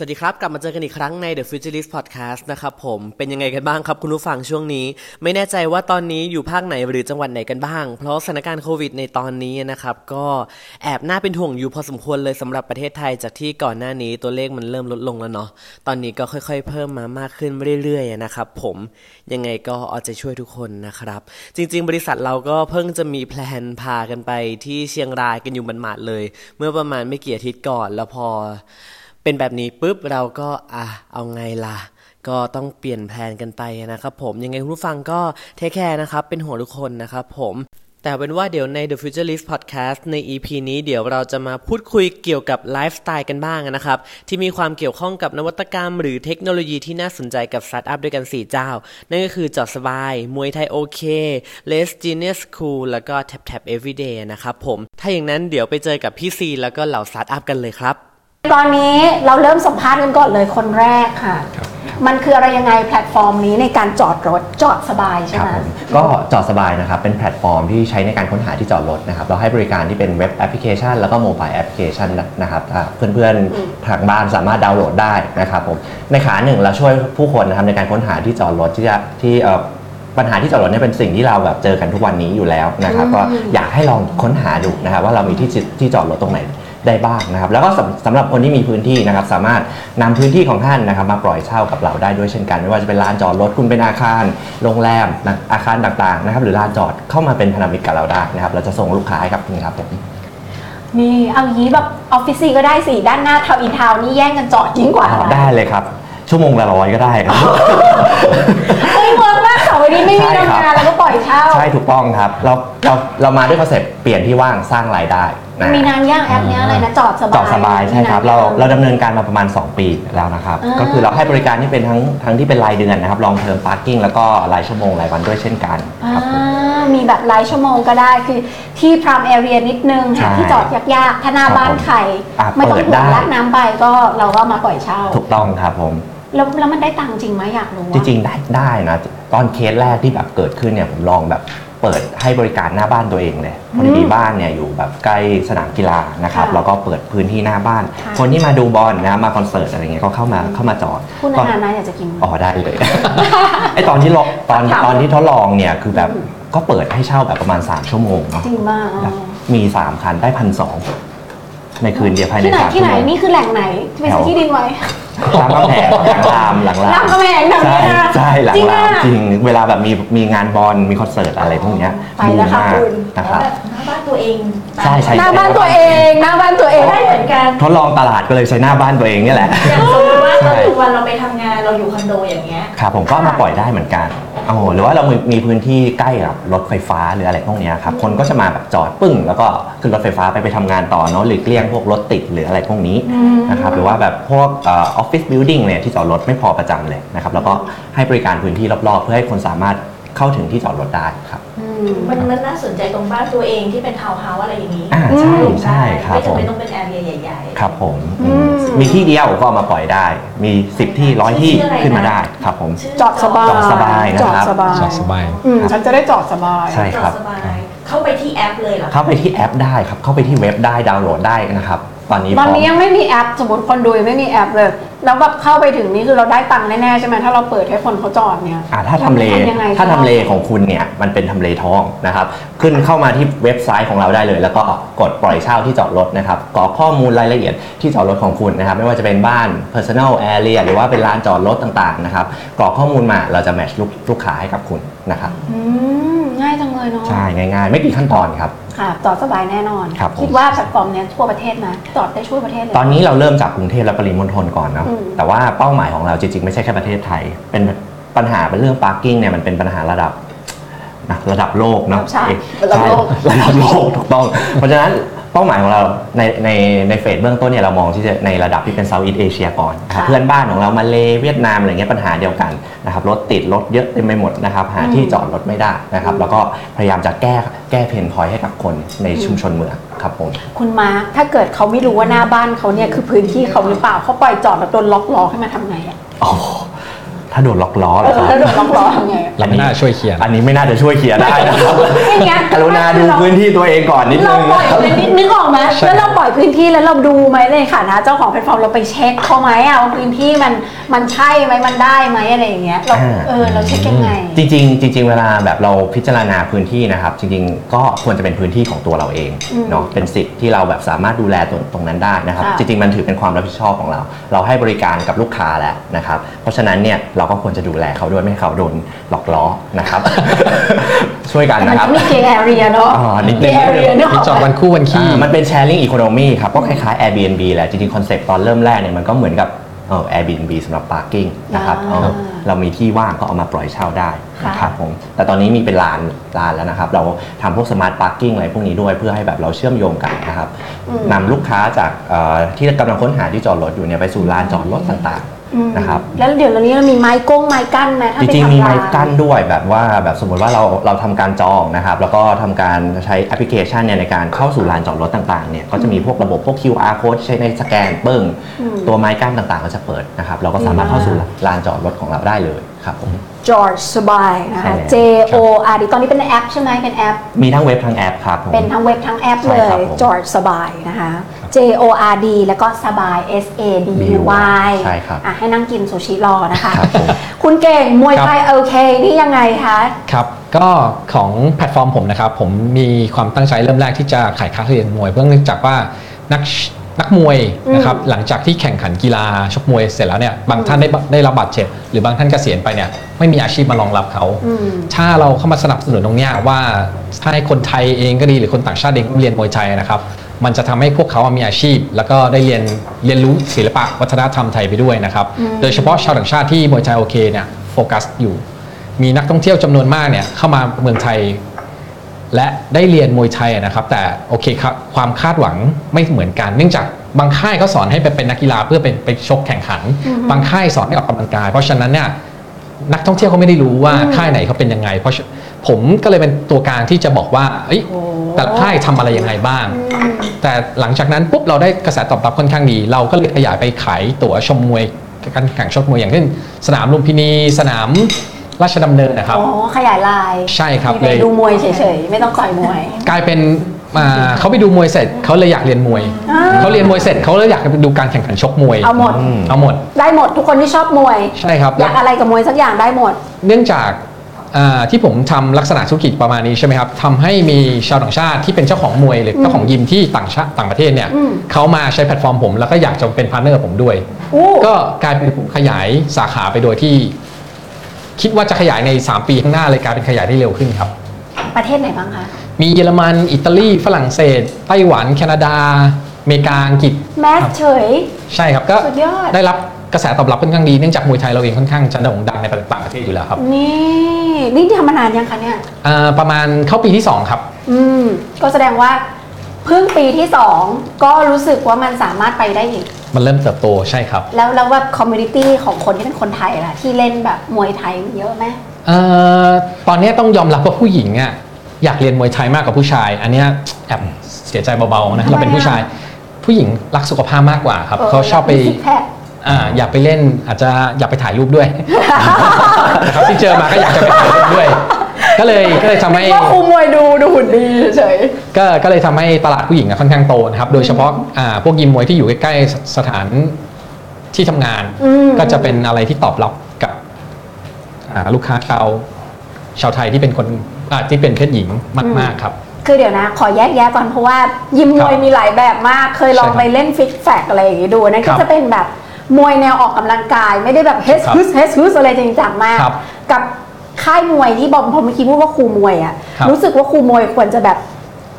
สวัสดีครับ กลับมาเจอกันอีกครั้งใน The Futurist Podcast นะครับผมเป็นยังไงกันบ้างครับคุณผู้ฟังช่วงนี้ ไม่แน่ใจว่าตอนนี้อยู่ภาคไหนหรือจังหวัดไหนกันบ้าง เพราะสถานการณ์โควิดในตอนนี้นะครับ ก็แอบน่าเป็นห่วงอยู่พอสมควรเลยสำหรับประเทศไทยจากที่ก่อนหน้านี้ตัวเลขมันเริ่มลดลงแล้วเนาะตอนนี้ก็ค่อยๆ เพิ่มมามากขึ้นเรื่อยๆนะครับผมยังไงก็เอาใจช่วยทุกคนนะครับ จริง ๆ บริษัทเราก็เพิ่งจะมี plan พากันไปที่เชียงรายกันอยู่หมาดๆเลย เมื่อประมาณไม่กี่อาทิตย์ก่อนแล้วพอ เป็นแบบนี้ปุ๊บเราก็อะเอาไงล่ะก็ต้องเปลี่ยนแผนกันไปนะครับผมยังไงคุณผู้ฟังก็ take care นะครับ เป็นห่วงทุกคนนะครับผมแต่เป็นว่าเดี๋ยวใน The Futurist Podcast ใน EP นี้เดี๋ยวเราจะมาพูดคุยเกี่ยวกับไลฟ์สไตล์กันบ้างนะครับ ที่มีความเกี่ยวข้องกับนวัตกรรม หรือเทคโนโลยีที่น่าสนใจกับสตาร์ทอัพด้วยกัน 4 เจ้า นั่นก็คือจอดสบาย มวยไทยโอเค Less Genius Cool แล้วก็ Tap Tap Everyday นะครับผม ถ้าอย่างนั้นเดี๋ยวไปเจอกับพี่ซีแล้วก็เหล่าสตาร์ทอัพกันเลยครับ ตอนนี้เราเริ่มสัมภาษณ์กันก่อนเลยคนแรกค่ะ มันคืออะไรยังไงแพลตฟอร์มนี้ในการจอดรถจอดสบายใช่ไหมครับผมก็จอดสบายนะครับเป็นแพลตฟอร์มที่ใช้ในการค้นหาที่จอดรถนะครับเราให้บริการที่เป็น web application แล้วก็ mobile applicationนะครับอ่าเพื่อนๆทางบ้านสามารถดาวน์โหลดได้นะครับผมในขาหนึ่งเราช่วยผู้คนนะครับในการค้นหาที่จอดรถที่จะที่เอ่อปัญหาที่จอดรถเนี่ยเป็นสิ่งที่เราแบบเจอกันทุกวันนี้อยู่แล้วนะครับก็อยากให้ลองค้นหาดูนะครับว่าเรามีที่ที่จอดรถตรงไหน ได้บ้างนะครับ แล้วก็สำสำหรับคนที่มีพื้นที่นะครับ สามารถนำพื้นที่ของท่านนะครับ มาปล่อยเช่ากับเราได้ด้วยเช่นกัน ไม่ว่าจะเป็นลานจอดรถคุณเป็นอาคาร โรงแรมนะอาคารต่างๆนะครับ หรือลานจอดเข้ามาเป็นพันธมิตรกับเราได้นะครับ เราจะส่งลูกค้าให้กับคุณครับผม นี่เอาอย่างนี้แบบออฟฟิศซีก็ได้สิด้านหน้าทาวน์อินทาวน์นี่แย่งกันจอดยิ่งกว่าอ๋อได้เลยครับ ชั่วโมงละร้อยก็ได้ครับ เฮ้ย work มากเสาร์อาทิตย์ไม่มีใช่ครับทำงานแล้วก็ปล่อยเช่า ใช่ถูกต้องครับ เราเราเรามาด้วยคอนเซ็ปต์เปลี่ยนที่ว่างสร้างรายได้ นะมีนานยังแอปเนี้ยอะไรนะจอดสบายจอดสบายใช่ครับมีนเรายังเราดำเนินการมาประมาณ 2 ปีแล้วนะครับอ่าก็คือเราให้บริการที่เป็นทั้งทั้งที่เป็นรายเดือนนะครับ long-term parking แล้วก็รายชั่วโมงรายวันด้วยเช่นกันครับผมอ่ามีแบบรายชั่วโมงก็ได้คือที่พรามแอเรียนิดนึงใช่หาที่จอดยากๆถ้าหน้าบ้านใครอะไม่ต้องเปิดห่วได้งลักน้ำไปก็เราก็มาปล่อยเช่า ถูกต้องครับผม แล้วแล้วมันได้ตังค์จริงไหมอยากรู้จอะริงๆได้ได้นะ ตอนเคสแรกที่แบบเกิดขึ้นเนี่ยผมลองแบบเปิดให้บริการหน้าบ้านตัวเองเลยพอดีบ้านเนี่ยอยู่แบบใกล้สนามกีฬานะครับค่ะแล้วก็เปิดพื้นที่หน้าบ้าน ค่ะ คนที่มาดูบอลนะมาคอนเสิร์ตอะไรเงี้ยก็เข้ามาเข้ามาจอดคุณก็อาหารนะอยากจะกิน อ๋อได้เลย ไอตอนที่ลองตอนค่ะตอนที่ทดลองเนี่ยคือแบบก็เปิดให้เช่าแบบประมาณ 3 ชั่วโมงเนาะจริงมาก แบบมี 3 คันได้พันสอง ในคืนเดียวภายในที่ไหนสามที่ชั่วไหนโมงนี่คือแหล่งไหนไปซื้อที่ดินไว้รามคำแหงหลังรามหลังรามรามคำแหงแถวใช่นี้นะใช่หลังจริงรามอะจริงเวลาแบบมีมีงานบอลมีคอนเสิร์ตอะไรพวกเนี้ยไปแล้วค่ะดีมากคุณ นะครับ แบบหน้าบ้านตัวเองใช่ใช่ หน้าบ้านตัวเองหน้าบ้านตัวเอง ได้เหมือนกัน ทดลองตลาดก็เลยใช้หน้าบ้านตัวเองเนี่ยแหละ อย่างสสมมติว่าใช่ตอนกลางวันเราไปทำงานเราอยู่คอนโดอย่างเงี้ย ครับผมก็เอามาปล่อยได้เหมือนกัน โอ้โหหรือว่าเรามีมีพื้นที่ใกล้กับรถไฟฟ้าหรืออะไรพวกเนี้ยครับคนก็จะมาแบบจอดปึ้ง แล้วก็ขึ้นรถไฟฟ้าไปไปทำงานต่อเนาะหรือเลี่ยงพวกรถติดหรืออะไรพวกนี้นะครับหรือว่าแบบพวก office building เนี่ยที่จอดรถไม่พอประจำเลยนะครับแล้วก็ให้บริการพื้นที่รอบๆ เพื่อให้คนสามารถเข้าถึงที่จอดรถได้ครับอืมมันมันน่าสนใจตรงบ้านตัวเองที่เป็นทาวน์เฮาส์อะไรอย่างนี้อ่าใช่ใช่ครับไม่ผมจำเป็นต้องเป็น area ใหญ่ๆ ครับผมอืมมี ที่เดียวก็เอามาปล่อยได้ มี 10 ที่ร้อยที่ชื่ออะไรนะขึ้นมาได้ครับผมชื่อจอดสบาย จอดสบายนะครับ จอดสบายจอดสบาย อืมฉันจะได้จอดสบาย ใช่ครับจอดสบายเข้าไปที่แอปเลยเหรอเข้าไปที่แอปได้ครับ เข้าไปที่เว็บได้ดาวน์โหลดได้นะครับ ตอนนี้ตอนนี้พร้ยังไม่มีแอปสมมติคนดูยังไม่มีแอปเลย แล้วแบบเข้าไปถึงนี่คือเราได้ตังค์แน่ๆใช่ไหมถ้าเราเปิดให้คนเขาจอดเนี่ย อ่าถ้าทำเลมันยังไงถ้าทำเลของคุณเนี่ยมันเป็นทำเลทองนะครับ ขึ้นเข้ามาที่เว็บไซต์ของเราได้เลย แล้วก็กดปล่อยเช่าที่จอดรถนะครับกรอกข้อมูลรายละเอียดที่จอดรถของคุณนะครับ ไม่ว่าจะเป็นบ้าน personal area หรือว่าเป็นลานจอดรถต่างๆนะครับกรอกข้อมูลมาเราจะ match ลูกลูกค้าให้กับคุณนะครับ อืมง่ายจัง เลยเนาะใช่ง่ายๆ ไม่กี่ขั้นตอนครับ ค่ะจอดสบายแน่นอนครับผมคิดว่าแพลตฟอร์มเนี้ยทั่วประเทศนะจอดได้ทั่วประเทศเลย ตอนนี้เราเริ่มจากกรุงเทพและปริมณฑลก่อนเนาะอืม แต่ว่าเป้าหมายของเราจริงๆ ไม่ใช่แค่ประเทศไทย เป็นปัญหาเป็นเรื่อง parking เนี่ยมันเป็นปัญหาระดับนะระดับโลกเนาะใช่เอ๊ระดับโลกใช่ระดับโลกถูกต้อง เพราะฉะนั้น เป้าหมายของเราในในในเฟสเบื้องต้นเนี่ยเรามองที่จะในระดับที่เป็น Southeast Asia ก่อนนะครับค่ะเพื่อนบ้านของเรามาเลเวียดนามอะไรเงี้ยปัญหาเดียวกันนะครับรถติดรถเยอะเต็มไปหมดนะครับหาที่จอดรถไม่ได้นะครับแล้วก็พยายามจะแก้แก้ pain point ให้กับคนในชุมชนเมืองครับผมคุณมาร์คถ้าเกิดเขาไม่รู้ว่าหน้าบ้านเขาเนี่ยคือพื้นที่เขาหรือเปล่าเขาปล่อยจอดแบบโดนล็อกล้อให้มาทำไงอะอ๋อ ถ้าโดนล็อกล้อเหรเออคอรับ แล้วโดนล็อกล้อทำไงอะอันนี้น่าช่วยเคลียร์ อันนี้ไม่น่าจะช่วยเคลียร์ได้นะครับอย่างเงี้ยกรุณาดูพื้นที่ตัวเองก่อนนิดเรานึงปล่อยนะครับพื้นที่นึกออกไหมใช่ แล้วเราปล่อยพื้นที่แล้วเราดูไหมในฐานะเจ้าของแพลตฟอร์มเราไปเช็คเขาไหมอะว่าพื้นที่มันมันใช่ไหมมันได้ไหมอะไรอย่างเงี้ยเราอ่า เออเราเช็คยังไง จริงๆจริงๆเวลาแบบเราพิจารณาพื้นที่นะครับ จริงๆ ก็ควรจะเป็นพื้นที่ของตัวเราเองอืมเนาะเป็นสิทธิ์ที่เราแบบสามารถดูแลตรงตรงนั้นได้นะครับ ค่ะ จริงๆมันถือเป็นความรับผิดชอบของเรา เราให้บริการกับลูกค้าแล้วนะครับ เพราะฉะนั้นเนี่ยเราก็ควรจะดูแลเขาด้วยไม่ให้เขาโดนล็อกล้อนะครับ ช่วยกันมันนะครับก็มี grey area เนาะอ๋อนิดนึเกง grey area เนาะ มีจอดวันคู่วันคี่ อ่ามันเป็น sharing economy ครับ ก็คล้ายๆ Airbnb แหละ จริงๆ คอนเซ็ปต์ตอนเริ่มแรกเนี่ยมันก็เหมือนกับเอ่อ Airbnb สำหรับ parking นะครับอ่าเออเรามีที่ว่างก็เอามาปล่อยเช่าได้นะครับผมแต่ตอนนี้มีเป็นลานลานแล้วนะครับ เราทำพวก smart parking อะไรพวกนี้ด้วยเพื่อให้แบบเราเชื่อมโยงกันนะครับอืม นำลูกค้าจากเอ่อที่กำลังค้นหาที่จอดรถอยู่เนี่ยไปสู่ลานจอดรถต่างอืมๆ นะครับแล้วเดี๋ยวนี้เรามีไม้ก้งไม้กั้นไหมถ้าจไปริงๆทำมีร้าไม้กั้นด้วยแบบว่าแบบสมมติว่าเราเราทำการจองนะครับ แล้วก็ทำการใช้แอปพลิเคชันเนี่ยในการเข้าสู่ลานจอดรถต่างๆเนี่ยก็จะมีพวกระบบพวก QR code ใช้ในสแกนปึ้งอืมตัวไม้กั้นต่างๆ ก็จะเปิดนะครับ เราก็สามารถเข้าสู่ลานจอดรถของเราได้เลย ครับผมจอร์จสบายนะใช่คะแล้ว J O R D ตอนนี้เป็นแอปใช่ไหมเป็นแอป มีทั้งเว็บทั้งแอปครับผม เป็นทั้งเว็บทั้งแอปใช่เลครัยบผมจอร์จสบายนะคะ J O R D แล้วก็สบาย S A B Y ใช่ครับอะให้นั่งกินซูชิรอนะคะ ครับผม คุณเก่งมวยไทยครับโอเคนี่ยังไงคะ ครับ ก็ของแพลตฟอร์มผมนะครับ ผมมีความตั้งใจเริ่มแรกที่จะขายคลาสเรียนมวย เพื่อเนื่องจากว่านัก นักมวยนะครับหลังจากที่แข่งขันกีฬาชกมวยเสร็จแล้วเนี่ยบางท่านได้ได้รับบาดเจ็บ หรือบางท่านเกษียณไปเนี่ยไม่มีอาชีพมารองรับเขาอืมถ้าเราเข้ามาสนับสนุนตรงเนี้ยว่าถ้าให้คนไทยเองก็ดีหรือคนต่างชาติเองเรียนมวยไทยนะครับมันจะทำให้พวกเขามีอาชีพ แล้วก็ได้เรียนเรียนรู้ศิลปะวัฒนธรรมไทยไปด้วยนะครับโดยเฉพาะชาวต่างชาติที่มวยไทยโอเคเนี่ยโฟกัสอยู่มีนักท่องเที่ยวจำนวนมากเนี่ยเข้ามาเมืองไทย และได้เรียนมวยไทยนะครับ แต่โอเคครับความคาดหวังไม่เหมือนกัน เนื่องจากบางค่ายเขาสอนให้ไปเป็นนักกีฬาเพื่อไปไปชกแข่งขัน บางค่ายสอนให้ออกกำลังกาย เพราะฉะนั้นเนี่ยนักท่องเที่ยวเขาไม่ได้รู้ว่าค่ายไหนเขาเป็นยังไง เพราะฉะผมก็เลยเป็นตัวกลางที่จะบอกว่าเอ้ยโอ้แต่ละค่ายทำอะไรยังไงบ้าง แต่หลังจากนั้นปุ๊บเราได้กระแสตอบรับค่อนข้างดี เราก็เลยขยายไปขายตั๋วชมมวยการแข่งชกมวยอย่างเช่นสนามลุมพินีสนาม ราชดำเนินนะครับ อ๋อขยายลายใช่ครับไปเลย ดูมวยเฉยๆ ไม่ต้องต่อยมวย กลายเป็นอ่าเขาไปดูมวยเสร็จเขาเลยอยากเรียนมวยอ่า เขาเรียนมวยเสร็จเขาเลยอยากไปดูการแข่งขันชกมวยเอาหมด เอาหมดได้หมดทุกคนที่ชอบมวย ใช่ครับแล้วอยากอะไรกับมวยสักอย่างได้หมด เนื่องจากอ่าที่ผมทำลักษณะธุรกิจประมาณนี้ใช่ไหมครับทำให้มีชาวต่างชาติที่เป็นเจ้าของมวยหรือเจ้าของยิมที่ต่างชาติต่างประเทศเนี่ยอืม เขามาใช้แพลตฟอร์มผมแล้วก็อยากจะเป็นพาร์ทเนอร์กับผมด้วย อู้ ก็กลายเป็นผมขยายสาขาไปโดยที่ คิดว่าจะขยายใน 3 ปีข้างหน้าเลยกลายเป็นขยายได้เร็วขึ้นครับ ประเทศไหนบ้างคะ มีเยอรมัน อิตาลี ฝรั่งเศส ไต้หวัน แคนาดา อเมริกา อังกฤษ mass เฉย ใช่ครับ ก็สุดยอด ได้รับกระแสตอบรับค่อนข้างดี เนื่องจากมวยไทยเราเองค่อนข้างจะโด่งดังในต่างประเทศอยู่แล้วครับ นี่นี่ทำมานานยังคะเนี่ยอ่าประมาณเข้าปีที่ 2 ครับ อืม ก็แสดงว่าเพิ่งปีที่ 2 ก็รู้สึกว่ามันสามารถไปได้อีก มันเริ่มเติบโตใช่ครับ แล้วแล้วแบบ community ของคนที่เป็นคนไทยล่ะที่เล่นแบบมวยไทยมีเยอะไหมเอ่อตอนนี้ต้องยอมรับว่าผู้หญิงอะอยากเรียนมวยไทยมากกว่าผู้ชาย อันเนี้ยแอบเสียใจเบาๆนะทำไมเราเป็นผู้ชาย ผู้หญิงรักสุขภาพมากกว่าครับเขาชอบไปซิกแพคอ่าอยากไปเล่นอาจจะอยากไปถ่ายรูปด้วยนะครับที่เจอมาก็อยากจะไปถ่ายรูปด้วย ก็เลยก็เลยทำให้ ว่าครูมวยดูดูหุ่นดีเฉย ก็ก็เลยทำให้ตลาดผู้หญิงอะค่อนข้างโตนะครับ โดยเฉพาะอ่าพวกยิมมวยที่อยู่ใกล้ๆสสถานที่ทำงาน อืม ก็จะเป็นอะไรที่ตอบรับกับอ่าลูกค้าชาวชาวไทยที่เป็นคนอ่าที่เป็นเพศหญิงมาก ๆ ครับ คือเดี๋ยวนะ ขอแยกแยะก่อนเพราะว่ายิมมวยครับมีหลายแบบมาก เคยลองใช่ครับไปเล่นฟิตแฟกอะไรอย่างงี้ดูนั่นครัก็บจะเป็นแบบมวยแนวออกกำลังกาย ไม่ได้แบบเฮสครับฮุสเฮสฮุสอะไรจริงจังมาก ครับกับ ค่ายมวยที่บอมพอเมื่อกี้พูดว่าครูมวยอะครับ รู้สึกว่าครูมวยควรจะแบบ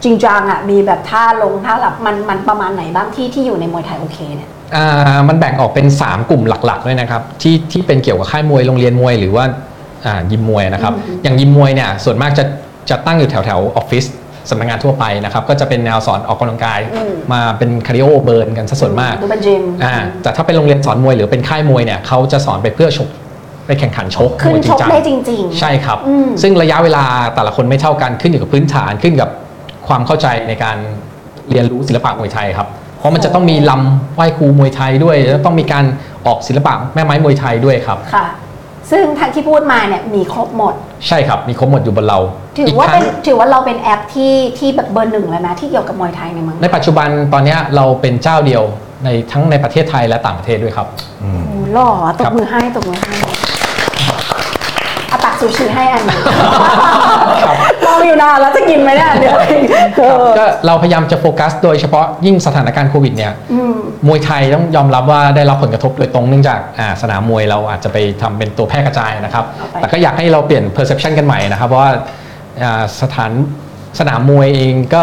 จริงจังอะมีแบบท่าลงท่าหลับมันมันประมาณไหนบ้างที่ที่อยู่ในมวยไทยโอเคเนี่ย อ่ามันแบ่งออกเป็น 3 กลุ่มหลักๆด้วยนะครับที่ที่เป็นเกี่ยวกับค่ายมวยโรงเรียนมวยหรือว่าอ่ายิมมวยนะครับอย่างยิมมวยเนี่ยส่วนมากจะจะตั้งอยู่แถวแถวๆออฟฟิศสำนักงานทั่วไปนะครับก็จะเป็นแนวสอนออกกำลังกายอืมมาเป็น cardio burn กันซะส่วนมาก ดูเป็นจิม อ่าแต่ถ้าเป็นโรงเรียนสอนมวยหรือเป็นค่ายมวยเนี่ยเขาจะสอนไปเพื่อชก ไปแข่งขันชกขึ้นมวยชกจริงจัง ได้จริงๆใช่ครับ อืม ซึ่งระยะเวลาแต่ละคนไม่เท่ากันขึ้นอยู่กับพื้นฐานขึ้นกับความเข้าใจในการเรียนรู้ศิลปะมวยไทยครับ เพราะมันจะต้องมีลำไหว้ครูมวยไทยด้วย แล้วต้องมีการออกศิลปะแม่ไม้มวยไทยด้วยครับค่ะ ซึ่งทางที่พูดมาเนี่ยมีครบหมด ใช่ครับ มีครบหมดอยู่บนเราถืออีกว่าทั้เป็งนถือว่าเราเป็นแอปที่ที่แบบเบอร์หนึ่งเลยนะที่เกี่ยวกับมวยไทยในเมือง ในปัจจุบันตอนเนี้ยเราเป็นเจ้าเดียวในทั้งในประเทศไทยและต่างประเทศด้วยครับ โอ้หล่อตครับบมือให้ตบมือให้ เอาตักซูชิให้อันหนึงเราอยู่นานแล้วจะกินไหมเนี่ยเดี๋ยวเอครับอก็เราพยายามจะโฟกัสโดยเฉพาะยิ่งสถานการณ์โควิดเนี่ย อืม มวยไทยต้องยอมรับว่าได้รับผลกระทบโดยตรงเนื่องจากอ่าสนามมวยเราอาจจะไปทำเป็นตัวแพร่กระจายนะครับ เอาไป แต่ก็อยากให้เราเปลี่ยน perception กันใหม่นะครับเพราะว่าอ่าสถานสนามมวยเองก็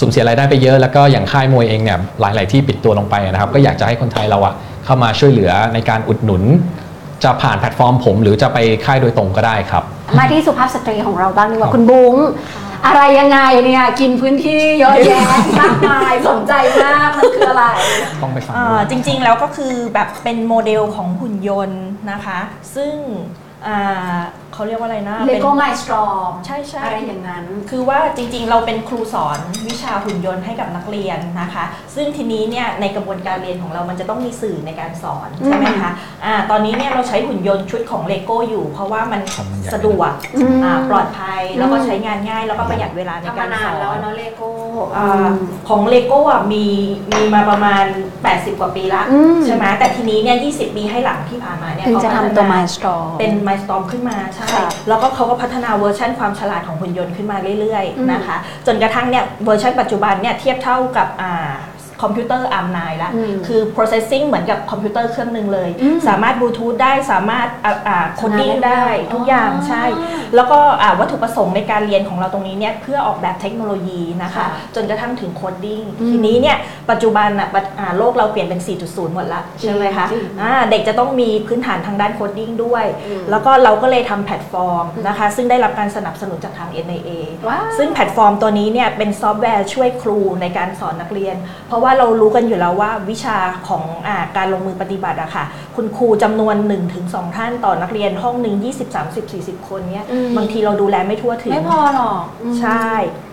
สูญเสียรายได้ไปเยอะแล้วก็อย่างค่ายมวยเองเนี่ยหลาย ๆ ที่ปิดตัวลงไปนะครับ ก็อยากจะให้คนไทยเราอะเข้ามาช่วยเหลือในการอุดหนุน จะผ่านแพลตฟอร์มผม หรือจะไปค่ายโดยตรงก็ได้ครับ มาที่สุภาพสตรีของเราบ้างดีกว่าคุณบุ้งอะไรยังไงเนี่ย กินพื้นที่เยอะแยะมากมายสนใจมากมันคืออะไร ต้องไปฟังอ่าจริงๆแล้วก็คือแบบเป็นโมเดลของหุ่นยนต์นะคะ ซึ่งอ่า เขาเรียกว่าอะไรนะเป็นเลโก้ Mind storm ใช่ใช่อะไรอย่างนั้น คือว่าจริงๆ เราเป็นครูสอนวิชาหุ่นยนต์ให้กับนักเรียนนะคะ ซึ่งทีนี้เนี่ยในกระบวนการเรียนของเรามันจะต้องมีสื่อในการสอนใช่ไหมคะอ่าตอนนี้เนี่ยเราใช้หุ่นยนต์ชุดของเลโก้อยู่ เพราะว่ามันทำมันใหญ่สะดวกอืมอ่าปลอดภัยแล้วก็ใช้งานง่าย แล้วก็ประหยัดเวลาในทำกามารนานแล้วเนาะเลโก้อ่าของเลโก้อะมีมีมาประมาณ 80 กว่าปีละอืมใช่ไหมแต่ทีนี้เนี่ย20 ปีให้หลังที่ผ่านมาเนี่ยถึงจะเขาพัฒนาทำตัว Mind storm เป็น m y s t o r m ขึ้นมาใช่ค่ะแล้วก็เขาก็พัฒนาเวอร์ชันความฉลาดของหุ่นยนต์ขึ้นมาเรื่อยอืมๆนะคะ จนกระทั่งเนี่ยเวอร์ชันปัจจุบันเนี่ยเทียบเท่ากับอ่า คอมพิวเตอร์ ARM9 แล้วอืมคือ processing เหมือนกับคอมพิวเตอร์เครื่องหนึ่งเลยอืมสามารถบลูทูธได้สามารถอ่าอ่า coding ทำงานได้ได้ทุกอย่างอ๋อใช่ แล้วก็อ่าวัตถุประสงค์ในการเรียนของเราตรงนี้เนี่ยเพื่อออกแบบเทคโนโลยีนะคะค่ะจนกระทั่งถึง coding อืมทีนี้เนี่ยปัจจุบันอะปัจอ่าโลกเราเปลี่ยนเป็น 4.0 หมดละใช่ไหมคะจริงอ่าเด็กจะต้องมีพื้นฐานทางด้าน coding ด้วยอืมแล้วก็เราก็เลยทำแพลตฟอร์มนะคะ ซึ่งได้รับการสนับสนุนจากทาง NIA ว้าวซึ่งแพลตฟอร์มตัวนี้เนี่ยเป็นซอฟต์แวร์ช่วยครูในการสอนนักเรียน เพราะว่าเรารู้กันอยู่แล้วว่าวิชาของอาการลงมือปฏิบัติอะค่ะ คุณครูจำนวน 1-2 ท่านต่อนักเรียนห้องหนึ่ง20 30 40 คนเนี่ยอืมบางทีเราดูแลไม่ทั่วถึง ไม่พอหรอกอืมใช่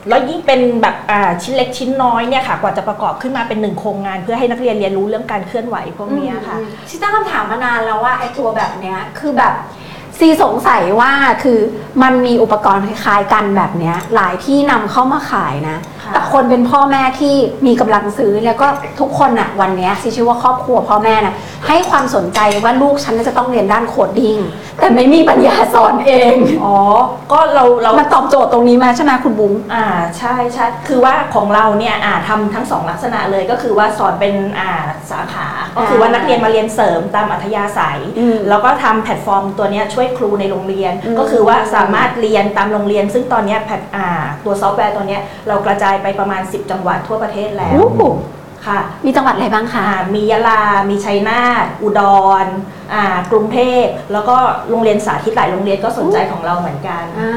แล้วยิ่งเป็นแบบอ่าชิ้นเล็กชิ้นน้อยเนี่ยค่ะ กว่าจะประกอบขึ้นมาเป็นหนึ่งโครงงาน เพื่อให้นักเรียนเรียนรู้เรื่องการเคลื่อนไหวพวกเนี้ยค่ะอืมที่ตั้งคำถามมานานแล้วว่าไอ้ตัวแบบเนี้ยคือแบบซีสงสัยว่าคือมันมีอุปกรณ์คล้ายๆกันแบบเนี้ยหลายที่นำเข้ามาขายนะ ค่ะแต่คนเป็นพ่อแม่ที่มีกำลังซื้อแล้วก็ทุกคนอะวันเนี้ยซีชื่อว่าครอบครัวพ่อแม่นะให้ความสนใจว่าลูกฉันน่าจะต้องเรียนด้านโคดดิ้งแต่ไม่มีปัญญาสอนเองอ๋อก็เราเรามันตอบโจทย์ตรงนี้มาใช่ไหมคุณบุ้งอ่าใช่ใช่คือว่าของเราเนี่ยอ่าทำทั้งสองลักษณะเลยก็คือว่าสอนเป็นอ่าสาขาก็คือว่านักเรียนมาเรียนเสริมตามอัธยาศัยอืมแล้วก็ทำแพลตฟอร์มตัวเนี้ยช่วยครูในโรงเรียนอืมก็คือว่าสามารถเรียนตามโรงเรียน ซึ่งตอนเนี้ยแพลตอ่าตัวซอฟต์แวร์ตัวเนี้ยเรากระจายไปประมาณ 10 จังหวัดทั่วประเทศแล้วโอ้โหค่ะ มีจังหวัดอะไรบ้างคะอ่ามียะลา มีชัยนาท อุดรอ่ากรุงเทพ แล้วก็โรงเรียนสาธิตหลายโรงเรียนก็สนใจของเราเหมือนกัน อ่า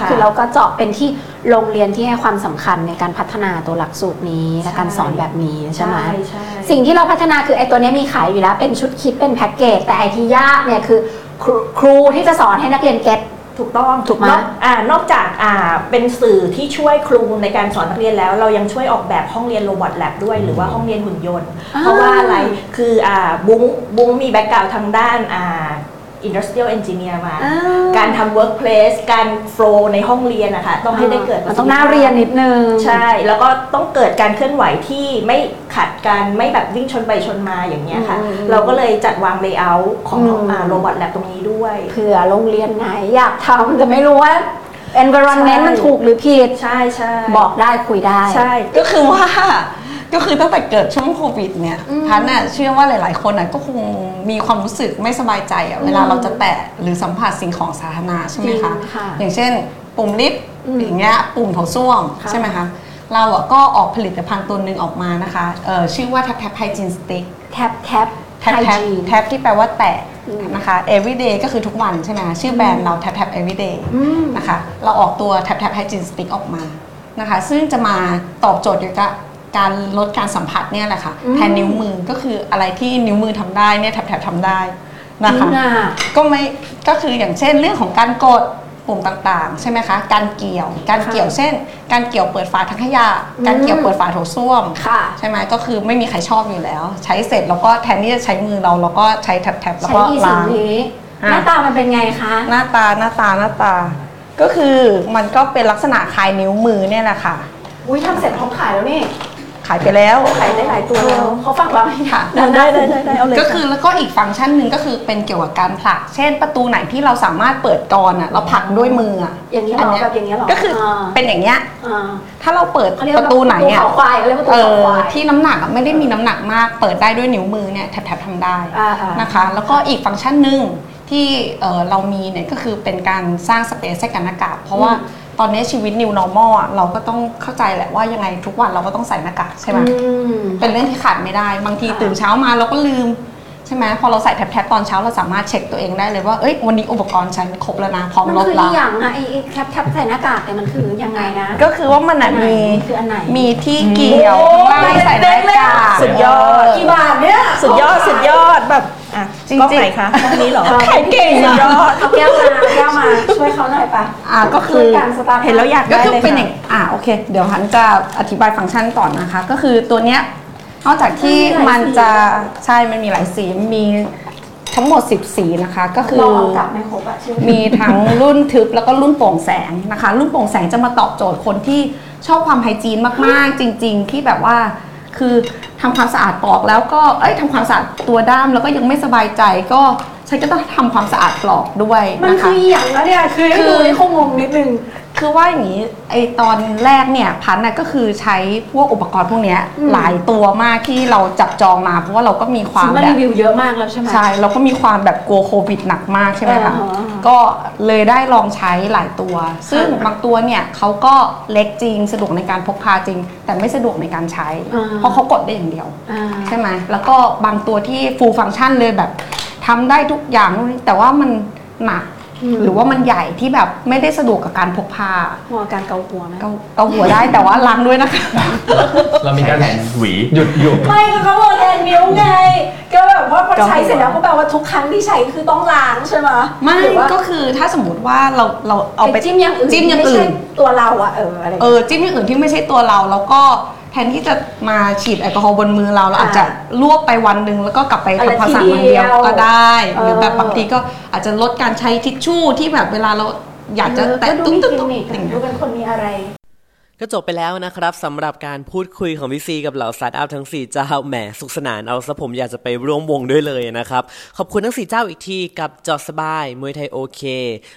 ค่ะ คือเราก็เจาะเป็นที่โรงเรียนที่ให้ความสำคัญในการพัฒนาตัวหลักสูตรนี้และการสอนแบบนี้ใช่ไหม ใช่สิ่งที่เราพัฒนาคือไอ้ตัวเนี้ยมีขายอยู่แล้ว เป็นชุดคิดเป็นแพ็กเกจแต่ไอ้ที่ยากเนี่ยคือครูครูที่จะสอนให้นักเรียน get ถูกต้องถูกไหมนอกอ่านอกจากอ่าเป็นสื่อที่ช่วยครูในการสอนนักเรียนแล้ว เรายังช่วยออกแบบห้องเรียน robot lab ด้วย หรือว่าห้องเรียนหุ่นยนต์อ่าเพราะว่าอะไรคืออ่าบุ้งบุ้งมี background ทางด้านอ่า industrial engineer มาอ่าการทำ workplace การ flow ในห้องเรียนนะคะต้องให้ได้เกิดมันต้องน่าเรียนนิดนึง ใช่ แล้วก็ต้องเกิดการเคลื่อนไหวที่ไม่ขัดกันไม่แบบวิ่งชนไปชนมาอย่างเงี้ยค่ะ อืมเราก็เลยจัดวาง layout ของอืม โรบอทแลบตรงนี้ด้วย เผื่อโรงเรียนไหนอยากทำแต่ไม่รู้ว่า environment ใช่ มันถูกหรือผิด ใช่ใช่บอกได้คุยได้ ใช่ ก็คือว่า ก็คือตั้งแต่เกิดช่วงโควิดเนี่ยอืมพันน่ะเชื่อว่าหลาย ๆ คนน่ะก็คงมีความรู้สึกไม่สบายใจอะเวลาเราจะแตะหรือสัมผัสสิ่งของสาธารณะใช่ไหมจริคะงค่ะอย่างเช่น ปุ่มลิฟต์อืมอย่างเงี้ยปุ่มโถส้วมค่ะใช่ไหมคะเราอะก็ออกผลิตภัณฑ์ตัวหนึ่งออกมานะคะเอ่อชื่อว่า Tap Tap Hygiene Stick แท็บแท็บแท็บแท็บ hygiene แท็บที่แปลว่าแตะอืมนะคะ everyday ก็คือทุกวันใช่ไหมคะชื่อแบรนด์เรา Tap Tap everyday อืมนะคะ เราออกตัว Tap Tap Hygiene Stick ออกมานะคะ ซึ่งจะมาตอบโจทย์เกี่ยวกับ การลดการสัมผัสเนี่ยแหละค่ะอืมแทนนิ้วมือก็คืออะไรที่นิ้วมือทำได้เนี่ยแท็บแท็บทำได้จนะริคะงอะก็ไม่ก็คืออย่างเช่นเรื่องของการกดปุ่มต่างๆ ใช่ไหมคะ การเกี่ยว การเกี่ยวเช่น การเกี่ยวเปิดฝาถังขยะ การเกี่ยวเปิดฝาโถส้วมค่ะใช่ไหมก็คือไม่มีใครชอบอยู่แล้ว ใช้เสร็จแล้วก็แทนที่จะใช้มือเราเราก็ใช้แท็บๆแล้วใช้ก็อีสิ่ล้างงนี้หน้าตามันเป็นไงคะ หน้าตาหน้าตาหน้าตา ก็คือมันก็เป็นลักษณะคล้ายนิ้วมือเนี่ยแหละค่ะ อุ้ยทำเสร็จพร้อมขายแล้วนี่ ขายไปแล้วขายได้หลายตัวแล้วเขาฝากวางให้ค่ะได้ได้ได้ได้เอาเลยก็คือแล้วก็อีกฟังก์ชันหนึ่งก็คือเป็นเกี่ยวกับการผลัก เช่นประตูไหนที่เราสามารถเปิดกรอนอะเราผลักด้วยมืออะอย่างนี้เหรอแบบอย่างนี้เหรอก็คืออาเป็นอย่างเงี้ยอ่าถ้าเราเปิดเขาเรียกปว่าระตูไหนอะประตูเขาควายเขาเรียกว่าประตูเอเขาอควายที่น้ำหนักอะไม่ได้มีน้ำหนักมาก เปิดได้ด้วยนิ้วมือเนี่ยแทบๆทำได้อ่าๆนะคะ แล้วก็อีกฟังก์ชันหนึ่งที่เออเรามีเนี่ยก็คือเป็นการสร้างสเปซให้กันอากาศเพราะว่า ตอนนี้ชีวิต new normal อะเราก็ต้องเข้าใจแหละว่ายังไงทุกวันเราก็ต้องใส่หน้ากากใช่ไหมอืม เป็นเรื่องที่ขาดไม่ได้ บางทีค่ะตื่นเช้ามาเราก็ลืมใช่ไหมพอเราใส่แท็บๆตอนเช้าเราสามารถเช็คตัวเองได้เลยว่าเอ้ยวันนี้อุปกรณ์ฉันครบแล้วนะพร้อมมันลดคือแล้อีวหยังอะไอ้ไอ้แคปแคปใส่หน้ากากเนี่ยมันคือยังไงนะก็คือว่ามันอะอันไหนมี คืออันไหน มีที่เกี่ยวข้างล่างใส่หน้ากากสุดยอด กี่บาทเนี่ย สุดยอดสุดยอดแบบอะ จริงๆกล้องไหนคะกล้องนี้เหรอใครเก่งสุดยอะอดเอาแก้วมาเอาแก้วมาช่วยเขาหน่อยปะอ่าก็คืช่วอยกันสตาร์ทเห็นแล้วอยากก็ได้คือเลยเป็นอค่ะย่างอ่าโอเค เดี๋ยวหันจะอธิบายฟังก์ชันก่อนนะคะ ก็คือตัวเนี้ยนอกจากที่มันจะใช่มันมีหลายสีมีทั้งหมด 10 สีนะคะ ก็คือลองเอากลับไม่ครบอะชื่อมีทั้งรุ่นทึบแล้วก็รุ่นโปร่งแสงนะคะ รุ่นโปร่งแสงจะมาตอบโจทย์คนที่ชอบความไฮจีนมากๆ จริง ๆ ที่แบบว่า คือทำความสะอาดปลอกแล้วก็เอ้ยทำความสะอาดตัวด้ามแล้วก็ยังไม่สบายใจก็ฉันก็ต้องทำความสะอาดปลอกด้วยมันนะคืคะออีหยังแล้วเนี่ยคือให้คือดูนี่คงงงนิดนึง คือว่าอย่างนี้ไอตอนแรกเนี่ยพันธุ์น่ะก็คือใช้พวกอุปกรณ์พวกเนี้ยอืม หลายตัวมากที่เราจับจองมาเพราะว่าเราก็มีความซื้อมาแบรีบวิวเยอะมากแล้วใช่ไหม ใช่เราก็มีความแบบกลัวโควิดหนักมากใช่ไหมคะอ่าฮะก็เลยได้ลองใช้หลายตัว ซึ่งบางตัวเนี่ยเขาก็เล็กจริงสะดวกในการพกพาจริง แต่ไม่สะดวกในการใช้ อ่า เพราะเขากดได้อย่างเดียว อ่า ใช่ไหมแล้วก็บางตัวที่ full function เลยแบบทำได้ทุกอย่างนู่นนี่แต่ว่ามันหนักอืม หรือว่ามันใหญ่ที่แบบไม่ได้สะดวกกับการพกพาหัวการเกาหัวไหมเกาเกาหัวได้แต่ว่าล้างด้วยนะคะเรามีการใช้แทนหวีหยุดหยุดไม่ก็เขาบอกแทนนิ้วไง ก็แบบว่าพอใช้เสร็จแล้วก็แปลว่าทุกครั้งที่ใช้คือต้องล้างใช่ไหมไม่หรือว่าก็คือถ้าสมมติว่าเราเราเอาไปไปจิ้มอย่างอื่นจิ้มอย่างไม่อื่ใช่นตัวเราอะเอออะไรเออจิ้มอย่างอื่นที่ไม่ใช่ตัวเราแล้วก็ แทนที่จะมาฉีดแอลกอฮอล์บนมือเราเราอาจจะลวกไปวันหนึ่งแล้วก็กลับไปทำความสะอาดวันเดียวก็ได้ หรือแบบบางทีก็อาจจะลดการใช้ทิชชู่ที่แบบเวลาเราอยากจะเออแตะก็ดูตุ้มมีตุ้มกิมตุ้มมิคอย่างดูเงี้ยเป็นคนมีอะไร ก็จบไปแล้วนะครับสำหรับการพูดคุยของพี่ซีกับเหล่าสตาร์ทอัพทั้ง 4 เจ้าแหมสุขสนานเอาซะผมอยากจะไปร่วมวงด้วยเลยนะครับ ขอบคุณทั้ง 4 เจ้าอีกทีกับจอสบายมวยไทยโอเค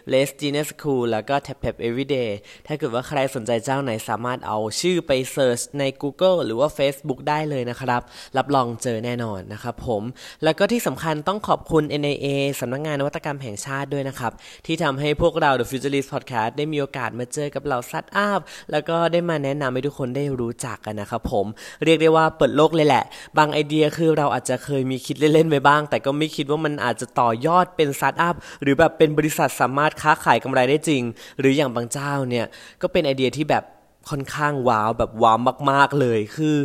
เลส Genius School แล้วก็แท็บ Tap Everyday ถ้าเกิดว่าใครสนใจเจ้าไหนสามารถเอาชื่อไป search ใน Google หรือว่า Facebook ได้เลยนะครับ รับรองเจอแน่นอนนะครับผมแล้วก็ที่สำคัญต้องขอบคุณ NIA สำนักงานนวัตกรรมแห่งชาติด้วยนะครับที่ทำให้พวกเรา The Futurist Podcast ได้มีโอกาสมาเจอกับเหล่าสตาร์ทอัพแล้วก็ได้มาแนะนำให้ทุกคนได้รู้จักกันนะครับผม เรียกได้ว่าเปิดโลกเลยแหละ บางไอเดียคือเราอาจจะเคยมีคิดเล่นๆไว้บ้าง แต่ก็ไม่คิดว่ามันอาจจะต่อยอดเป็นสตาร์ทอัพหรือแบบเป็นบริษัทสามารถค้าขายกำไรได้จริง หรืออย่างบางเจ้าเนี่ยก็เป็นไอเดียที่แบบ ค่อนข้างว้าวแบบว้าวมาก ๆ เลย คือ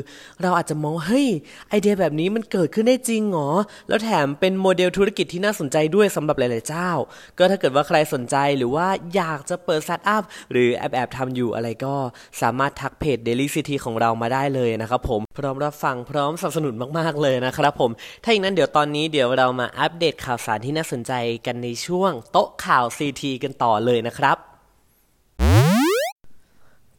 เราอาจจะมองเฮ้ยไอเดียแบบนี้มันเกิดขึ้นได้จริงเหรอ แล้วแถมเป็นโมเดลธุรกิจที่น่าสนใจด้วยสำหรับหลาย ๆ เจ้า ก็ถ้าเกิดว่าใครสนใจหรือว่าอยากจะเปิดสตาร์ทอัพหรือแอบแอบๆทำอยู่อะไรก็สามารถทักเพจ Daily City ของเรามาได้เลยนะครับผมพร้อมรับฟังพร้อมสนับสนุนมาก ๆ เลยนะครับผม ถ้าอย่างนั้นเดี๋ยวตอนนี้เดี๋ยวเรามาอัปเดตข่าวสารที่น่าสนใจกันในช่วงโต๊ะข่าว CT กันต่อเลยนะครับ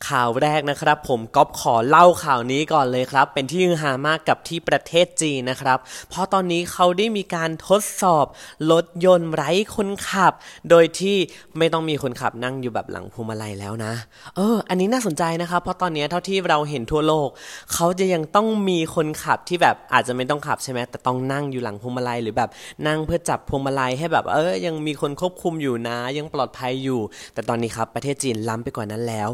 ข่าวแรกนะครับ ผมก๊อฟขอเล่าข่าวนี้ก่อนเลยครับ เป็นที่ฮือฮามากกับที่ประเทศจีนนะครับ เพราะตอนนี้เขาได้มีการทดสอบรถยนต์ไร้คนขับ โดยที่ไม่ต้องมีคนขับนั่งอยู่แบบหลังพวงมาลัยแล้วนะ เออ อันนี้น่าสนใจนะครับ เพราะตอนนี้เท่าที่เราเห็นทั่วโลก เขาจะยังต้องมีคนขับที่แบบอาจจะไม่ต้องขับใช่ไหมแต่ต้องนั่งอยู่หลังพวงมาลัยหรือแบบนั่งเพื่อจับพวงมาลัยให้แบบเออยังมีคนควบคุมอยู่นะ ยังปลอดภัยอยู่ แต่ตอนนี้ครับประเทศจีนล้ำไปกว่านั้นแล้ว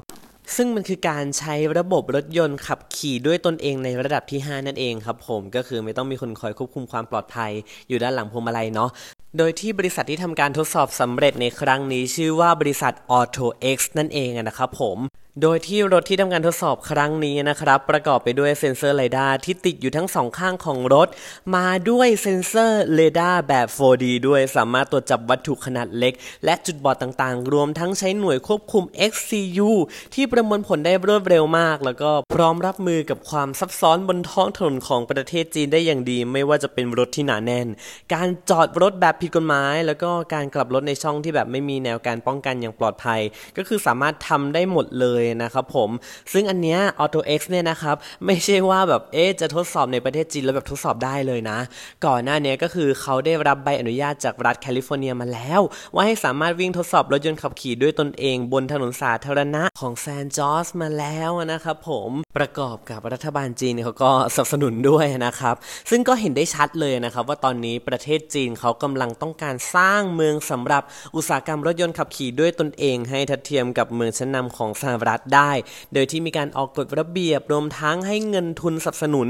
ซึ่งมันคือการใช้ระบบรถยนต์ขับขี่ด้วยตนเองในระดับที่ 5 นั่นเองครับผมก็คือไม่ต้องมีคนคอยควบคุมความปลอดภัยอยู่ด้านหลังพวงมาลัยเนาะโดยที่บริษัทที่ทำการทดสอบสำเร็จในครั้งนี้ชื่อว่าบริษัท AutoX นั่นเองนะครับผม โดยที่รถที่ทำการทดสอบครั้งนี้นะครับ ประกอบไปด้วยเซ็นเซอร์เรดาร์ที่ติดอยู่ทั้งสองข้างของรถ มาด้วยเซ็นเซอร์เรดาร์แบบ 4D ด้วยสามารถตรวจจับวัตถุขนาดเล็ก และจุดบอดต่างๆ รวมทั้งใช้หน่วยควบคุม XCU ที่ประมวลผลได้รวดเร็วมาก แล้วก็พร้อมรับมือกับความซับซ้อนบนท้องถนนของประเทศจีนได้อย่างดี ไม่ว่าจะเป็นรถที่หนาแน่น การจอดรถแบบผิดกฎหมาย แล้วก็การกลับรถในช่องที่แบบไม่มีแนวการป้องกันอย่างปลอดภัย ก็คือสามารถทำได้หมดเลยนะครับผม ซึ่งอันเนี้ย Auto X เนี่ยนะครับ ไม่ใช่ว่าแบบเอ๊ะจะทดสอบในประเทศจีนแล้วแบบทดสอบได้เลยนะ ก่อนหน้านี้ก็คือเขาได้รับใบอนุญาตจากรัฐแคลิฟอร์เนียมาแล้ว ว่าให้สามารถวิ่งทดสอบรถยนต์ขับขี่ด้วยตนเองบนถนนสาธารณะของแซนจอสมาแล้วนะครับผมประกอบกับรัฐบาลจีนเขาก็สนับสนุนด้วยนะครับ ซึ่งก็เห็นได้ชัดเลยนะครับ ว่าตอนนี้ประเทศจีนเขากำลังต้องการสร้างเมืองสำหรับอุตสาหกรรมรถยนต์ขับขี่ด้วยตนเองให้ทัดเทียมกับเมืองชั้นนำของสหรัฐได้ โดยที่มีการออกกฎระเบียบรวมทั้งให้เงินทุนสนับสนุน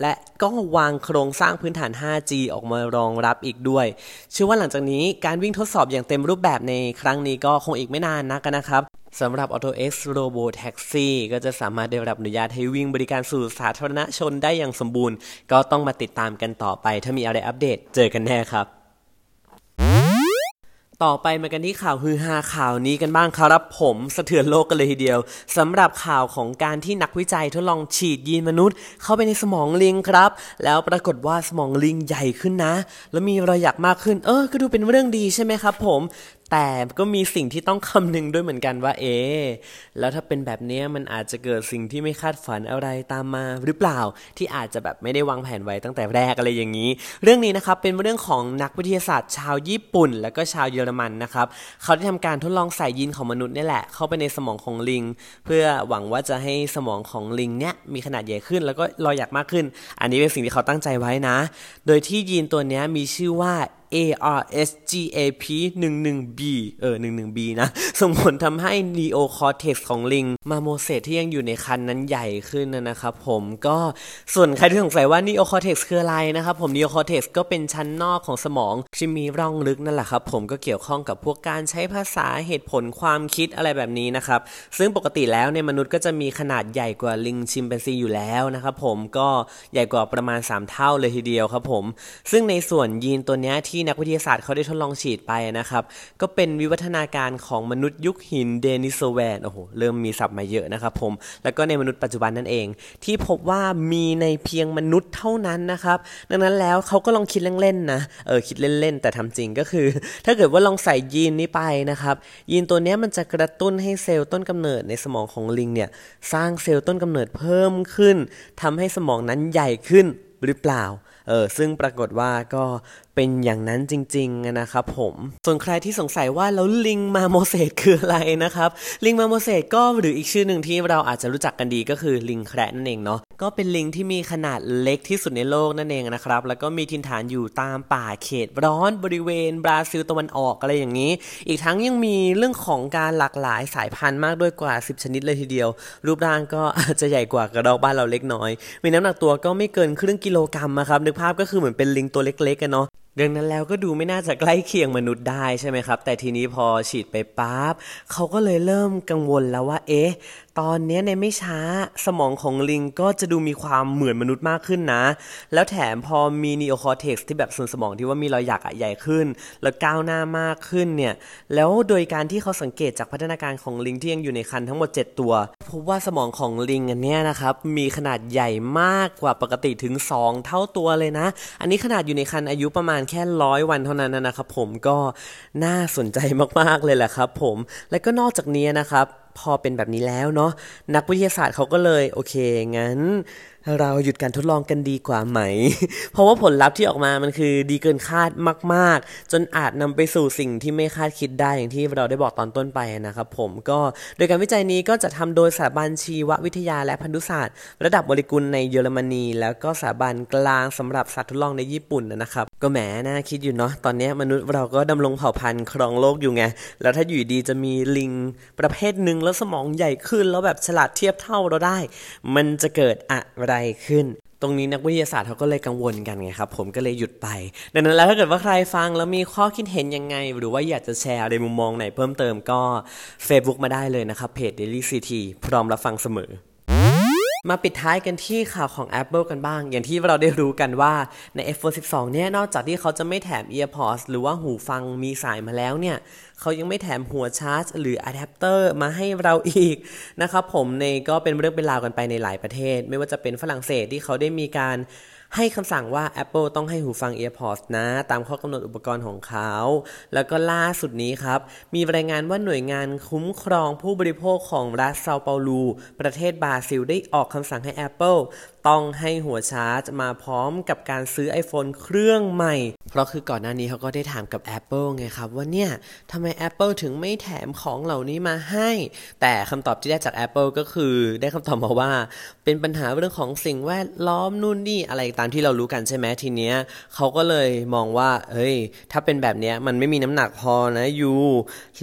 และก็วางโครงสร้างพื้นฐาน 5G ออกมารองรับอีกด้วยเชื่อว่าหลังจากนี้การวิ่งทดสอบอย่างเต็มรูปแบบในครั้งนี้ก็คงอีกไม่นานนักนะครับสำหรับ Auto X Robo Taxi ก็จะสามารถได้รับอนุญาตให้วิ่งบริการสู่สาธารณชนได้อย่างสมบูรณ์ ก็ต้องมาติดตามกันต่อไป ถ้ามีอะไรอัปเดตเจอกันแน่ครับ ต่อไปมากันที่ข่าวฮือฮาข่าวนี้กันบ้างครับผมสะเทือนโลกกันเลยทีเดียวสำหรับข่าวของการที่นักวิจัยทดลองฉีดยีนมนุษย์ เข้าไปในสมองลิงครับ แล้วปรากฏว่าสมองลิงใหญ่ขึ้นนะ แล้วมีรอยหยักมากขึ้น เออก็ดูเป็นเรื่องดีใช่ไหมครับผมแต่ก็มีสิ่งที่ต้องคำนึงด้วยเหมือนกันว่า เอ๊ะแล้วถ้าเป็นแบบนี้มันอาจจะเกิดสิ่งที่ไม่คาดฝันอะไรตามมาหรือเปล่าที่อาจจะแบบไม่ได้วางแผนไว้ตั้งแต่แรกอะไรอย่างนี้ เรื่องนี้นะครับเป็นเรื่องของนักวิทยาศาสตร์ ชาวญี่ปุ่น แล้วก็ชาวเยอรมันนะครับเขาได้ทำการทดลองใส่ยีนของมนุษย์นี่แหละ เข้าไปในสมองของลิง เพื่อหวังว่าจะให้สมองของลิงเนี้ยมีขนาดใหญ่ขึ้น แล้วก็รอยหยักมากขึ้น อันนี้เป็นสิ่งที่เขาตั้งใจไว้นะ โดยที่ยีนตัวเนี้ยมีชื่อว่า ARSGAP 11B เออ 11B นะ ส่งผลทำให้ neocortex ของลิง มาโมเซตที่ยังอยู่ในคันนั้นใหญ่ขึ้นนะครับผมก็ส่วนใครที่สงสัยว่า neocortex คืออะไรนะครับผม neocortex ก็เป็นชั้นนอกของสมองที่มีร่องลึกนั่นแหละครับผมก็เกี่ยวข้องกับพวกการใช้ภาษาเหตุผลความคิดอะไรแบบนี้นะครับซึ่งปกติแล้วในมนุษย์ก็จะมีขนาดใหญ่กว่าลิงชิมแปนซีอยู่แล้วนะครับผมก็ใหญ่กว่าประมาณ 3 เท่าเลยทีเดียวครับผมซึ่งในส่วนยีนตัวนี้ที่นักวิทยาศาสตร์เขาได้ทดลองฉีดไปนะครับก็เป็นวิวัฒนาการของมนุษย์ยุคหินเดนิโซแวนโอ้โหเริ่มมีศัพท์มาเยอะนะครับผม แล้วก็ในมนุษย์ปัจจุบันนั่นเอง ที่พบว่ามีในเพียงมนุษย์เท่านั้นนะครับ ดังนั้นแล้วเขาก็ลองคิดเล่นๆนะเออคิดเล่นๆ แต่ทำจริงก็คือ ถ้าเกิดว่าลองใส่ยีนนี้ไปนะครับยีนตัวนี้มันจะกระตุ้นให้เซลล์ต้นกำเนิดในสมองของลิงเนี่ยสร้างเซลล์ต้นกำเนิดเพิ่มขึ้นทำให้สมองนั้นใหญ่ขึ้น หรือเปล่า เออซึ่งปรากฏว่าก็เป็นอย่างนั้นจริงๆนะครับผมส่วนใครที่สงสัยว่าแล้วลิงมาโมเสสคืออะไรนะครับ ลิงมาโมเสสก็หรืออีกชื่อหนึ่งที่เราอาจจะรู้จักกันดีก็คือลิงแคระนั่นเองเนาะก็เป็นลิงที่มีขนาดเล็กที่สุดในโลกนั่นเองนะครับ แล้วก็มีถิ่นฐานอยู่ตามป่าเขตร้อนบริเวณบราซิลตะวันออกอะไรอย่างนี้ อีกทั้งยังมีเรื่องของการหลากหลายสายพันธุ์มากด้วยกว่า 10 ชนิดเลยทีเดียว รูปร่างก็อาจจะใหญ่กว่ากระรอกบ้านเราเล็กน้อย มีน้ำหนักตัวก็ไม่เกินครึ่งกิโลกรัมนะครับนึกภาพก็คือเหมือนเป็นลิงตัวเล็กๆกันเนาะดังนั้นแล้วก็ดูไม่น่าจะใกล้เคียงมนุษย์ได้ใช่ไหมครับ แต่ทีนี้พอฉีดไปปั๊บเขาก็เลยเริ่มกังวลแล้วว่า เอ๊ะ ตอนนี้ในไม่ช้าสมองของลิงก็จะดูมีความเหมือนมนุษย์มากขึ้นนะ แล้วแถมพอมีนีโอคอร์เทกซ์ที่แบบส่วนสมองที่ว่ามีรอยหยักอะใหญ่ขึ้น แล้วก้าวหน้ามากขึ้นเนี่ย แล้วโดยการที่เขาสังเกตจากพัฒนาการของลิงที่ยังอยู่ในคันทั้งหมด 7 ตัว พบว่าสมองของลิงอันเนี้ยนะครับ มีขนาดใหญ่มากกว่าปกติถึง 2 เท่าตัวเลยนะ อันนี้ขนาดอยู่ในคันอายุประมาณแค่ร้อยวันเท่านั้นนะครับผมก็น่าสนใจมากๆเลยแหละครับผม และก็นอกจากนี้นะครับ พอเป็นแบบนี้แล้วเนาะนักวิทยาศาสตร์เขาก็เลยโอเคงั้น เราหยุดการทดลองกันดีกว่าไหม เพราะว่าผลลัพธ์ที่ออกมามันคือดีเกินคาดมาก ๆ จนอาจนำไปสู่สิ่งที่ไม่คาดคิดได้อย่างที่เราได้บอกตอนต้นไปนะครับผมก็โดยการวิจัยนี้ก็จะทำโดยสถาบันชีววิทยาและพันธุศาสตร์ ระดับโมเลกุลในเยอรมนี แล้วก็สถาบันกลางสำหรับสัตว์ทดลองในญี่ปุ่นนะครับ ก็แหมน่าคิดอยู่เนาะตอนนี้มนุษย์เราก็ดำรงเผ่าพันธุ์ครองโลกอยู่ไงแล้วถ้าอยู่ดีจะมีลิงประเภทหนึ่งแล้วสมองใหญ่ขึ้นแล้วแบบฉลาดเทียบเท่าเราได้ มันจะเกิดอะไรขึ้น ตรงนี้นักวิทยาศาสตร์เขาก็เลยกังวลกันไงครับ ผมก็เลยหยุดไป ดังนั้นแล้วถ้าเกิดว่าใครฟังแล้วมีข้อคิดเห็นยังไง หรือว่าอยากจะแชร์ในมุมมองไหนเพิ่มเติมก็ Facebook มาได้เลยนะครับเพจ Daily CT พร้อมรับฟังเสมอ มาปิดท้ายกันที่ข่าวของ Apple กันบ้าง อย่างที่เราได้รู้กันว่าใน iPhone 12 เนี่ย นอกจากที่เขาจะไม่แถม EarPods หรือว่าหูฟังมีสายมาแล้วเนี่ย เขายังไม่แถมหัวชาร์จ หรืออะแดปเตอร์มาให้เราอีกนะครับผมในก็เป็นเรื่องเป็นราวกันไปในหลายประเทศ ไม่ว่าจะเป็นฝรั่งเศสที่เขาได้มีการ ให้คำสั่งว่า Apple ต้องให้หูฟัง AirPods นะ ตามข้อกำหนดอุปกรณ์ของเขา แล้วก็ล่าสุดนี้ครับ มีรายงานว่าหน่วยงานคุ้มครองผู้บริโภคของรัฐเซาเปาลู ประเทศบราซิลได้ออกคำสั่งให้ Apple ต้องให้หัวชาร์จมาพร้อมกับการซื้อ iPhone เครื่องใหม่ ราะคือก่อนหน้านี้เขาก็ได้ถามกับ Apple ไงครับ ว่าเนี่ยทำไม Apple ถึงไม่แถมของเหล่านี้มาให้ แต่คำตอบที่ได้จาก Apple ก็คือได้คำตอบมาว่า เป็นปัญหาเรื่องของสิ่งแวดล้อมนู่นนี่อะไรตามที่เรารู้กันใช่ไหมทีเนี้ยเขาก็เลยมองว่าเฮ้ย ถ้าเป็นแบบเนี้ยมันไม่มีน้ำหนักพอนะยู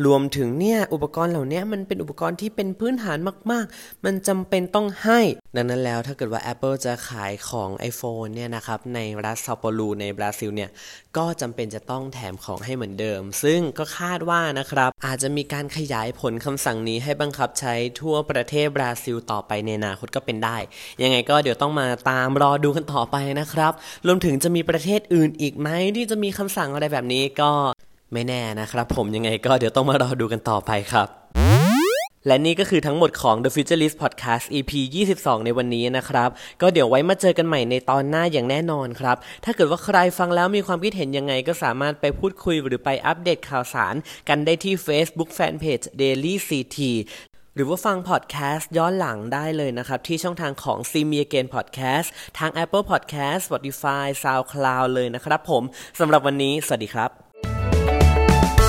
รวมถึงเนี่ยอุปกรณ์เหล่านี้มันเป็นอุปกรณ์ที่เป็นพื้นฐานมาก ๆ มันจำเป็นต้องให้ ดังนั้นแล้วถ้าเกิดว่า Apple จะขายของ iPhone เนี่ยนะครับในรัฐเซาเปาลูในบราซิลเนี่ยก็จำเป็นจะต้องแถมของให้เหมือนเดิม ซึ่งก็คาดว่านะครับ อาจจะมีการขยายผลคำสั่งนี้ให้บังคับใช้ทั่วประเทศบราซิลต่อไปในอนาคตก็เป็นได้ ยังไงก็เดี๋ยวต้องมาตามรอดูกันต่อไปนะครับ รวมถึงจะมีประเทศอื่นอีกไหมที่จะมีคำสั่งอะไรแบบนี้ก็ไม่แน่นะครับ ผมยังไงก็เดี๋ยวต้องมารอดูกันต่อไปครับ และนี่ก็คือทั้งหมดของ The Futurist Podcast EP 22 ในวันนี้นะครับ ก็เดี๋ยวไว้มาเจอกันใหม่ในตอนหน้าอย่างแน่นอนครับ ถ้าเกิดว่าใครฟังแล้วมีความคิดเห็นยังไง ก็สามารถไปพูดคุยหรือไปอัปเดตข่าวสาร กันได้ที่ Facebook Fanpage Daily CT หรือว่าฟังพอดแคสต์ย้อนหลังได้เลยนะครับ ที่ช่องทางของ s ีมีเกนพอดแคสต์ทาง Apple Podcast Spotify SoundCloud เลยนะครับผมสำหรับวันนี้ สวัสดีครับ